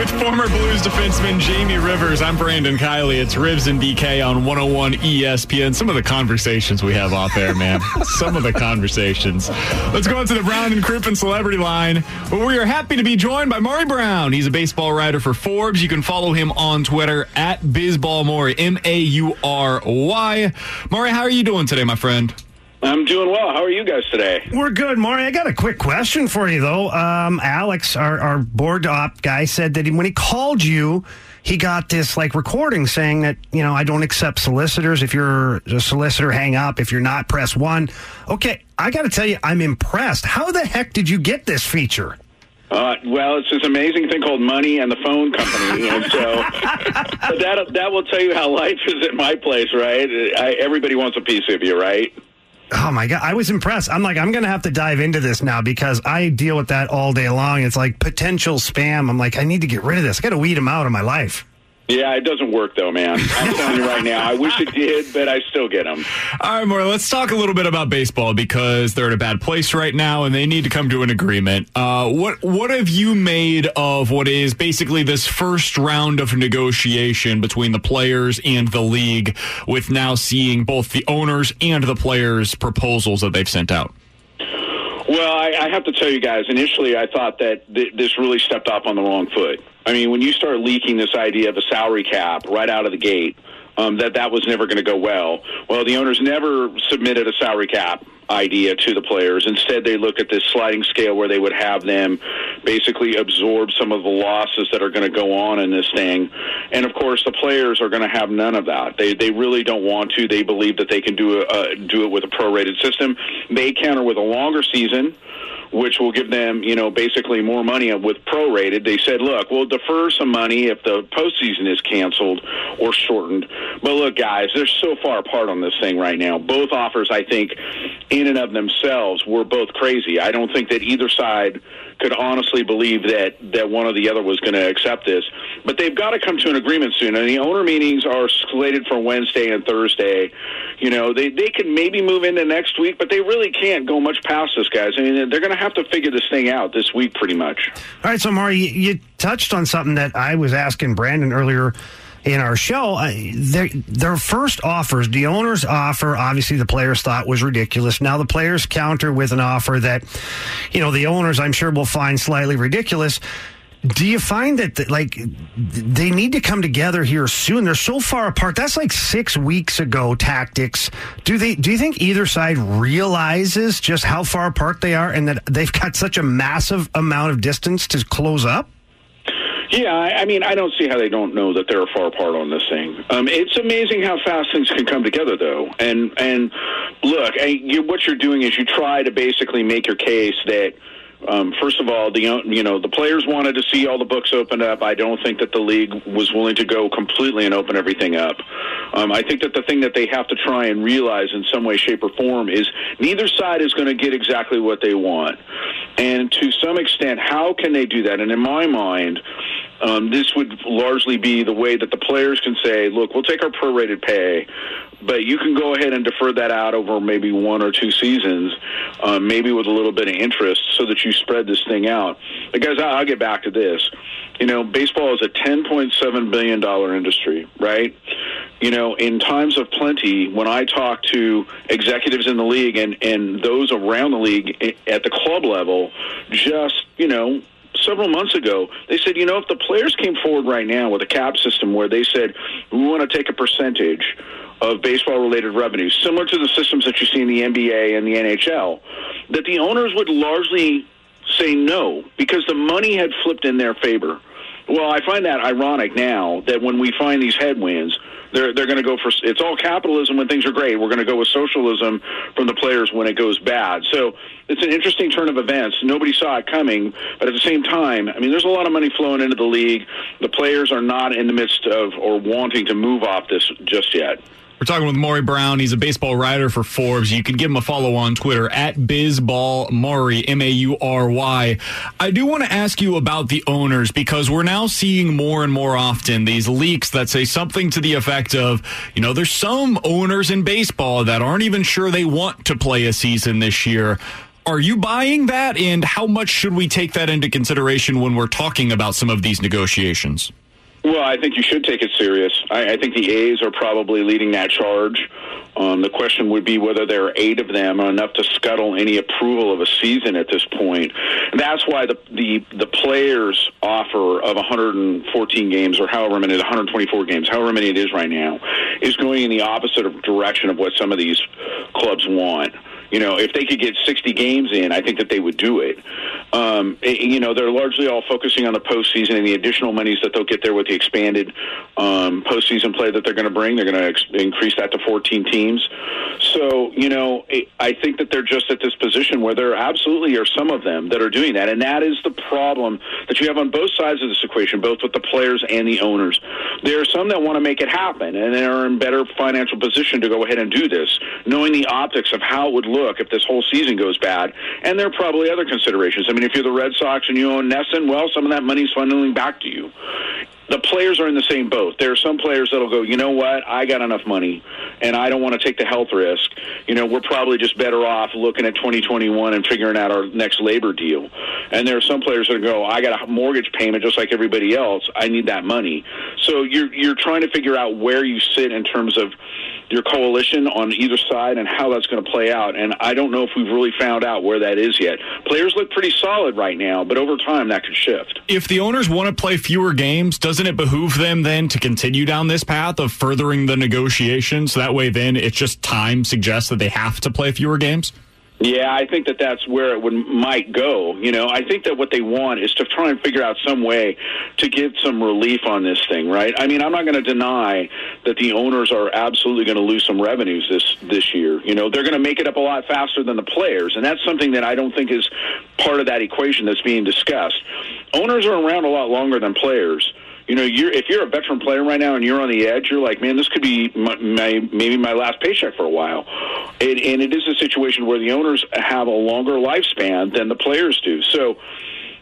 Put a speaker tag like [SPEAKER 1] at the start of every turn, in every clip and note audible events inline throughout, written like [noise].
[SPEAKER 1] With former Blues defenseman Jamie Rivers, I'm Brandon Kiley. It's Rivs and BK on 101 ESPN. Some of the conversations we have out there, man. [laughs] Some of the conversations. Let's go on to the Brown and Crouppen celebrity line, where we are happy to be joined by Maury Brown. He's a baseball writer for Forbes. You can follow him on Twitter at BizballMaury, M A U R Y. Maury, how are you doing today, my friend?
[SPEAKER 2] I'm doing well. How are you guys today?
[SPEAKER 3] We're good, Maury. I got a quick question for you, though. Um, Alex, our, our board op guy, said that when he called you, he got this like recording saying that you know I don't accept solicitors. If you're a solicitor, hang up. If you're not, press one. Okay, I got to tell you, I'm impressed. How the heck did you get this feature?
[SPEAKER 2] Uh, well, it's this amazing thing called money and the phone company, and so [laughs] that that will tell you how life is at my place, right? I, everybody wants a piece of you, right?
[SPEAKER 3] Oh my god, I was impressed. I'm like, I'm gonna have to dive into this now because I deal with that all day long. It's like potential spam. I'm like, I need to get rid of this. I got to weed them out of my life.
[SPEAKER 2] Yeah, it doesn't work though, man. I'm telling you right now. I wish it did, but I still get them.
[SPEAKER 1] All right, Maury. Let's talk a little bit about baseball because they're in a bad place right now, and they need to come to an agreement. Uh, what What have you made of what is basically this first round of negotiation between the players and the league, with now seeing both the owners and the players' proposals that they've sent out?
[SPEAKER 2] Well, I, I have to tell you guys, initially I thought that th- this really stepped off on the wrong foot. I mean, when you start leaking this idea of a salary cap right out of the gate, um, that that was never going to go well. Well, the owners never submitted a salary cap idea to the players. Instead, they look at this sliding scale where they would have them basically absorb some of the losses that are going to go on in this thing. And of course, the players are going to have none of that. They they really don't want to. They believe that they can do a, uh, do it with a prorated system. They counter with a longer season which will give them, you know, basically more money with prorated. They said, look, we'll defer some money if the postseason is canceled or shortened. But look, guys, they're so far apart on this thing right now. Both offers, I think, in and of themselves, were both crazy. I don't think that either side could honestly believe that that one or the other was going to accept this. But they've got to come to an agreement soon. And the owner meetings are slated for Wednesday and Thursday. You know, they they can maybe move into next week, but they really can't go much past this, guys. I mean, they're going to have to figure this thing out this week, pretty much.
[SPEAKER 3] All right, so Maury, you, you touched on something that I was asking Brandon earlier in our show. Uh, their, their first offers, the owner's offer, obviously the players thought was ridiculous. Now the players counter with an offer that, you know, the owners I'm sure will find slightly ridiculous. Do you find that like they need to come together here soon? They're so far apart. That's like six weeks ago tactics. Do they? Do you think either side realizes just how far apart they are and that they've got such a massive amount of distance to close up?
[SPEAKER 2] Yeah, I, mean, I don't see how they don't know that they're far apart on this thing. Um, it's amazing how fast things can come together, though. And and look, I, you, what you're doing is you try to basically make your case that um, first of all, the you know the players wanted to see all the books opened up. I don't think that the league was willing to go completely and open everything up. Um, I think that the thing that they have to try and realize in some way, shape, or form is neither side is going to get exactly what they want, and to some extent, how can they do that? And in my mind, um, this would largely be the way that the players can say, "Look, we'll take our prorated pay, but you can go ahead and defer that out over maybe one or two seasons, um, maybe with a little bit of interest, so that you spread this thing out." Guys, I'll get back to this. You know, baseball is a ten point seven billion dollar industry, right? You know, in times of plenty, when I talk to executives in the league and and those around the league at the club level, just you know several months ago, they said, you know, if the players came forward right now with a cap system where they said, we want to take a percentage of baseball related revenue, similar to the systems that you see in the NBA and the NHL, that the owners would largely say no because the money had flipped in their favor. Well, I find that ironic now that when we find these headwinds, they're they're going to go for it's all capitalism when things are great. We're going to go with socialism from the players when it goes bad. So it's an interesting turn of events. Nobody saw it coming, but at the same time, I mean, there's a lot of money flowing into the league. The players are not in the midst of or wanting to move off this just yet.
[SPEAKER 1] We're talking with Maury Brown. He's a baseball writer for Forbes. You can give him a follow on Twitter at BizBallMaury, M A U R Y. I do want to ask you about the owners because we're now seeing more and more often these leaks that say something to the effect of, you know, there's some owners in baseball that aren't even sure they want to play a season this year. Are you buying that? And how much should we take that into consideration when we're talking about some of these negotiations?
[SPEAKER 2] Well, I think you should take it serious. I, I think the A's are probably leading that charge. Um, the question would be whether there are eight of them are enough to scuttle any approval of a season at this point. And that's why the, the the players' offer of 114 games or however many, 124 games, however many it is right now, is going in the opposite direction of what some of these clubs want. You know, if they could get 60 games in, I think that they would do it. Um, it you know, they're largely all focusing on the postseason and the additional monies that they'll get there with the expanded um, postseason play that they're going to bring. They're going to ex- increase that to 14 teams. So, you know, it, I think that they're just at this position where there absolutely are some of them that are doing that. And that is the problem that you have on both sides of this equation, both with the players and the owners. There are some that want to make it happen and they are in better financial position to go ahead and do this, knowing the optics of how it would look look if this whole season goes bad. And there are probably other considerations. I mean, if you're the Red Sox and you own NESN, well, some of that money's funneling back to you the players are in the same boat. There are some players that'll go, you know what, I got enough money, and I don't want to take the health risk. You know, we're probably just better off looking at 2021 and figuring out our next labor deal. And there are some players that go, I got a mortgage payment just like everybody else. I need that money. So you're you're trying to figure out where you sit in terms of your coalition on either side and how that's going to play out. And I don't know if we've really found out where that is yet. Players look pretty solid right now, but over time that could shift.
[SPEAKER 1] If the owners want to play fewer games, doesn't it behoove them then to continue down this path of furthering the negotiations? That way, then it's just time suggests that they have to play fewer games?
[SPEAKER 2] Yeah, I think that that's where it would might go. You know, I think that what they want is to try and figure out some way to get some relief on this thing, right? I mean, I'm not going to deny that the owners are absolutely going to lose some revenues this this year. You know, they're going to make it up a lot faster than the players, and that's something that I don't think is part of that equation that's being discussed. Owners are around a lot longer than players you know, you're if you're a veteran player right now and you're on the edge, you're like, man, this could be my, my maybe my last paycheck for a while. And, and it is a situation where the owners have a longer lifespan than the players do. So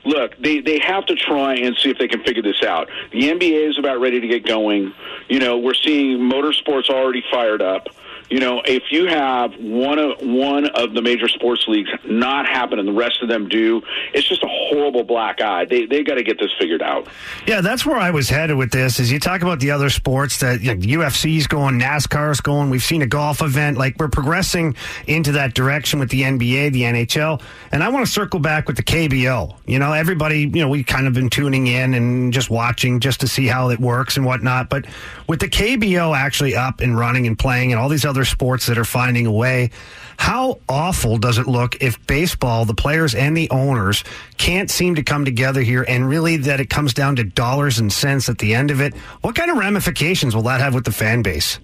[SPEAKER 2] look, they they have to try and see if they can figure this out. The NBA is about ready to get going. You know, we're seeing motorsports already fired up you know, if you have one of one of the major sports leagues not happen and the rest of them do, it's just a horrible black eye. They they got to get this figured out.
[SPEAKER 3] Yeah, that's where I was headed with this. Is you talk about the other sports that know, UFC's going, NASCAR's going. We've seen a golf event. Like we're progressing into that direction with the NBA, the NHL, and I want to circle back with the KBO. You know, everybody, you know, we kind of been tuning in and just watching just to see how it works and whatnot. But with the KBO actually up and running and playing and all these other other sports that are finding a way. How awful does it look if baseball, the players and the owners, can't seem to come together here and really that it comes down to dollars and cents at the end of it? What kind of ramifications will that have with the fan base?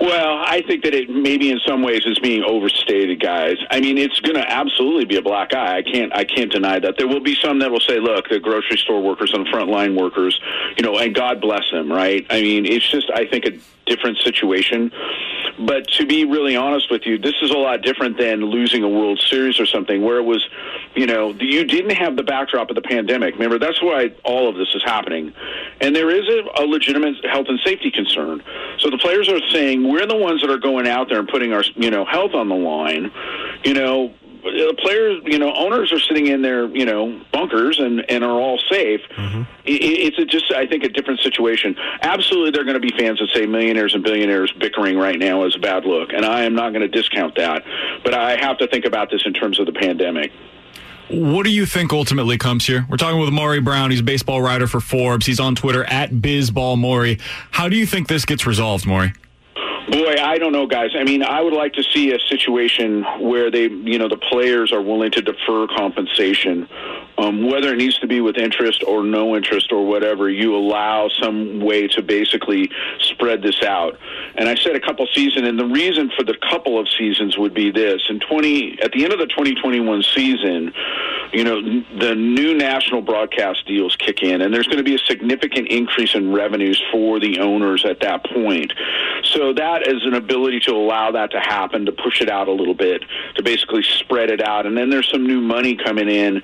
[SPEAKER 2] Well, I think that it maybe in some ways is being overstated, guys. I mean, it's going to absolutely be a black eye. I can't, I can't deny that. There will be some that will say, "Look, the grocery store workers and the frontline workers, you know, and God bless them." Right? I mean, it's just, I think, a different situation. But to be really honest with you, this is a lot different than losing a World Series or something where it was, you know, you didn't have the backdrop of the pandemic. Remember, that's why all of this is happening. And there is a, a legitimate health and safety concern. So the players are saying, we're the ones that are going out there and putting our, you know, health on the line. You know, the players, you know, owners are sitting in their, you know, bunkers and, and are all safe. Mm-hmm. It, it's a just, I think, a different situation. Absolutely, there are going to be fans that say millionaires and billionaires bickering right now is a bad look, and I am not going to discount that. But I have to think about this in terms of the pandemic.
[SPEAKER 1] What do you think ultimately comes here? We're talking with Maury Brown. He's a baseball writer for Forbes. He's on Twitter at BizBallMaury. How do you think this gets resolved, Maury?
[SPEAKER 2] Boy, I don't know, guys. I mean, I would like to see a situation where they, you know, the players are willing to defer compensation, um, whether it needs to be with interest or no interest or whatever. You allow some way to basically spread this out. And I said a couple seasons, and the reason for the couple of seasons would be this: in twenty, at the end of the 2021 season, you know, the new national broadcast deals kick in, and there's going to be a significant increase in revenues for the owners at that point. So that is an ability to allow that to happen, to push it out a little bit, to basically spread it out. And then there's some new money coming in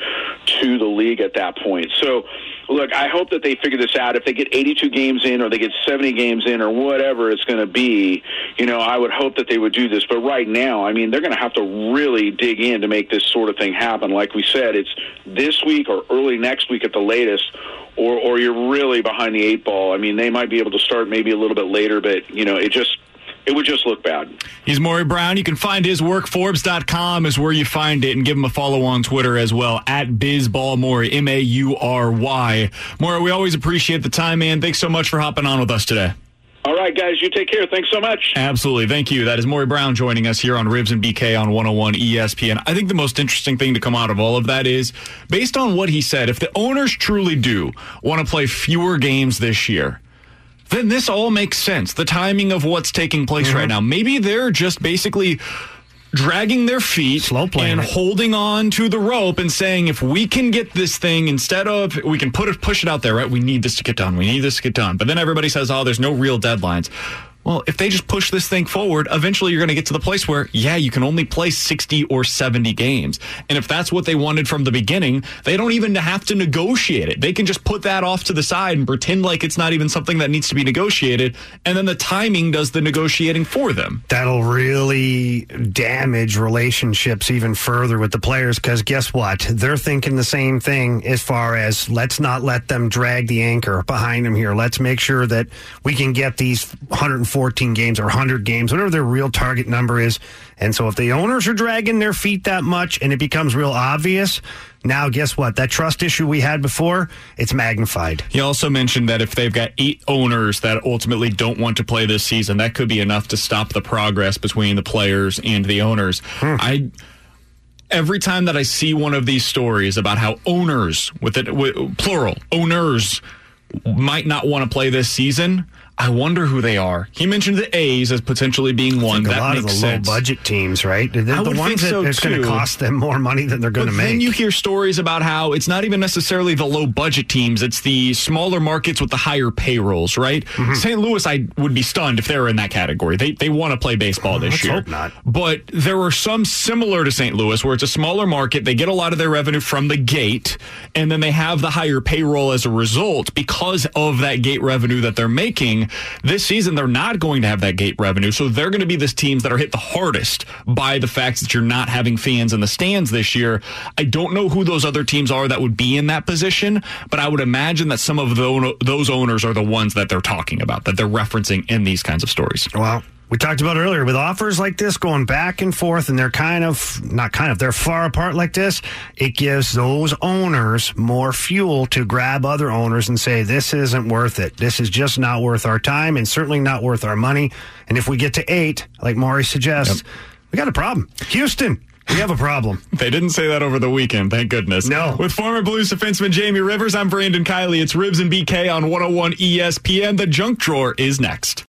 [SPEAKER 2] to the league at that point. So, look, I hope that they figure this out. If they get 82 games in or they get 70 games in or whatever it's going to be, you know, I would hope that they would do this. But right now, I mean, they're going to have to really dig in to make this sort of thing happen. Like we said, it's this week or early next week at the latest or or you're really behind the eight ball. I mean, they might be able to start maybe a little bit later, but you know, it just it would just look bad.
[SPEAKER 1] He's Maury Brown. You can find his work. Forbes.com is where you find it, and give him a follow on Twitter as well at BizBallMaury, M A U R Y. Maury, we always appreciate the time, man. Thanks so much for hopping on with us today.
[SPEAKER 2] All right, guys, you take care. Thanks so much.
[SPEAKER 1] Absolutely. Thank you. That is Maury Brown joining us here on Rivs and BK on 101 ESPN. I think the most interesting thing to come out of all of that is based on what he said, if the owners truly do want to play fewer games this year, then this all makes sense. The timing of what's taking place mm-hmm. right now. Maybe they're just basically dragging their feet
[SPEAKER 3] Slow
[SPEAKER 1] and
[SPEAKER 3] it.
[SPEAKER 1] holding on to the rope and saying if we can get this thing instead of we can put it push it out there right? We need this to get done. We need this to get done. But then everybody says oh there's no real deadlines well, if they just push this thing forward, eventually you're going to get to the place where, yeah, you can only play 60 or 70 games. And if that's what they wanted from the beginning, they don't even have to negotiate it. They can just put that off to the side and pretend like it's not even something that needs to be negotiated. And then the timing does the negotiating for them.
[SPEAKER 3] That'll really damage relationships even further with the players because guess what? They're thinking the same thing as far as let's not let them drag the anchor behind them here. Let's make sure that we can get these 140 14 games or 100 games, whatever their real target number is. And so if the owners are dragging their feet that much and it becomes real obvious, now guess what? That trust issue we had before, it's magnified.
[SPEAKER 1] He also mentioned that if they've got eight owners that ultimately don't want to play this season, that could be enough to stop the progress between the players and the owners. Hmm. I every time that I see one of these stories about how owners with it with, plural owners might not want to play this season, I wonder who they are. He mentioned the A's as potentially being one.
[SPEAKER 3] a
[SPEAKER 1] that
[SPEAKER 3] lot of the
[SPEAKER 1] sense.
[SPEAKER 3] low budget teams, right? They're the ones
[SPEAKER 1] think so
[SPEAKER 3] that it's going to cost them more money than they're going to make.
[SPEAKER 1] Then you hear stories about how it's not even necessarily the low budget teams; it's the smaller markets with the higher payrolls, right? Mm-hmm. St. Louis, I would be stunned if they were in that category. They they want to play baseball this
[SPEAKER 3] Let's
[SPEAKER 1] year.
[SPEAKER 3] Hope not.
[SPEAKER 1] But there are some similar to St. Louis where it's a smaller market. They get a lot of their revenue from the gate, and then they have the higher payroll as a result because of that gate revenue that they're making this season they're not going to have that gate revenue. So they're going to be this teams that are hit the hardest by the fact that you're not having fans in the stands this year. I don't know who those other teams are that would be in that position, but I would imagine that some of those owners are the ones that they're talking about, that they're referencing in these kinds of stories.
[SPEAKER 3] Well, we talked about earlier with offers like this going back and forth and they're kind of not kind of they're far apart like this it gives those owners more fuel to grab other owners and say this isn't worth it this is just not worth our time and certainly not worth our money and if we get to eight like maury suggests yep. we got a problem houston we have a problem. [laughs]
[SPEAKER 1] they didn't say that over the weekend, thank goodness.
[SPEAKER 3] No.
[SPEAKER 1] With former Blues defenseman Jamie Rivers, I'm Brandon Kiley. It's Rivs and BK on 101 ESPN. The junk drawer is next.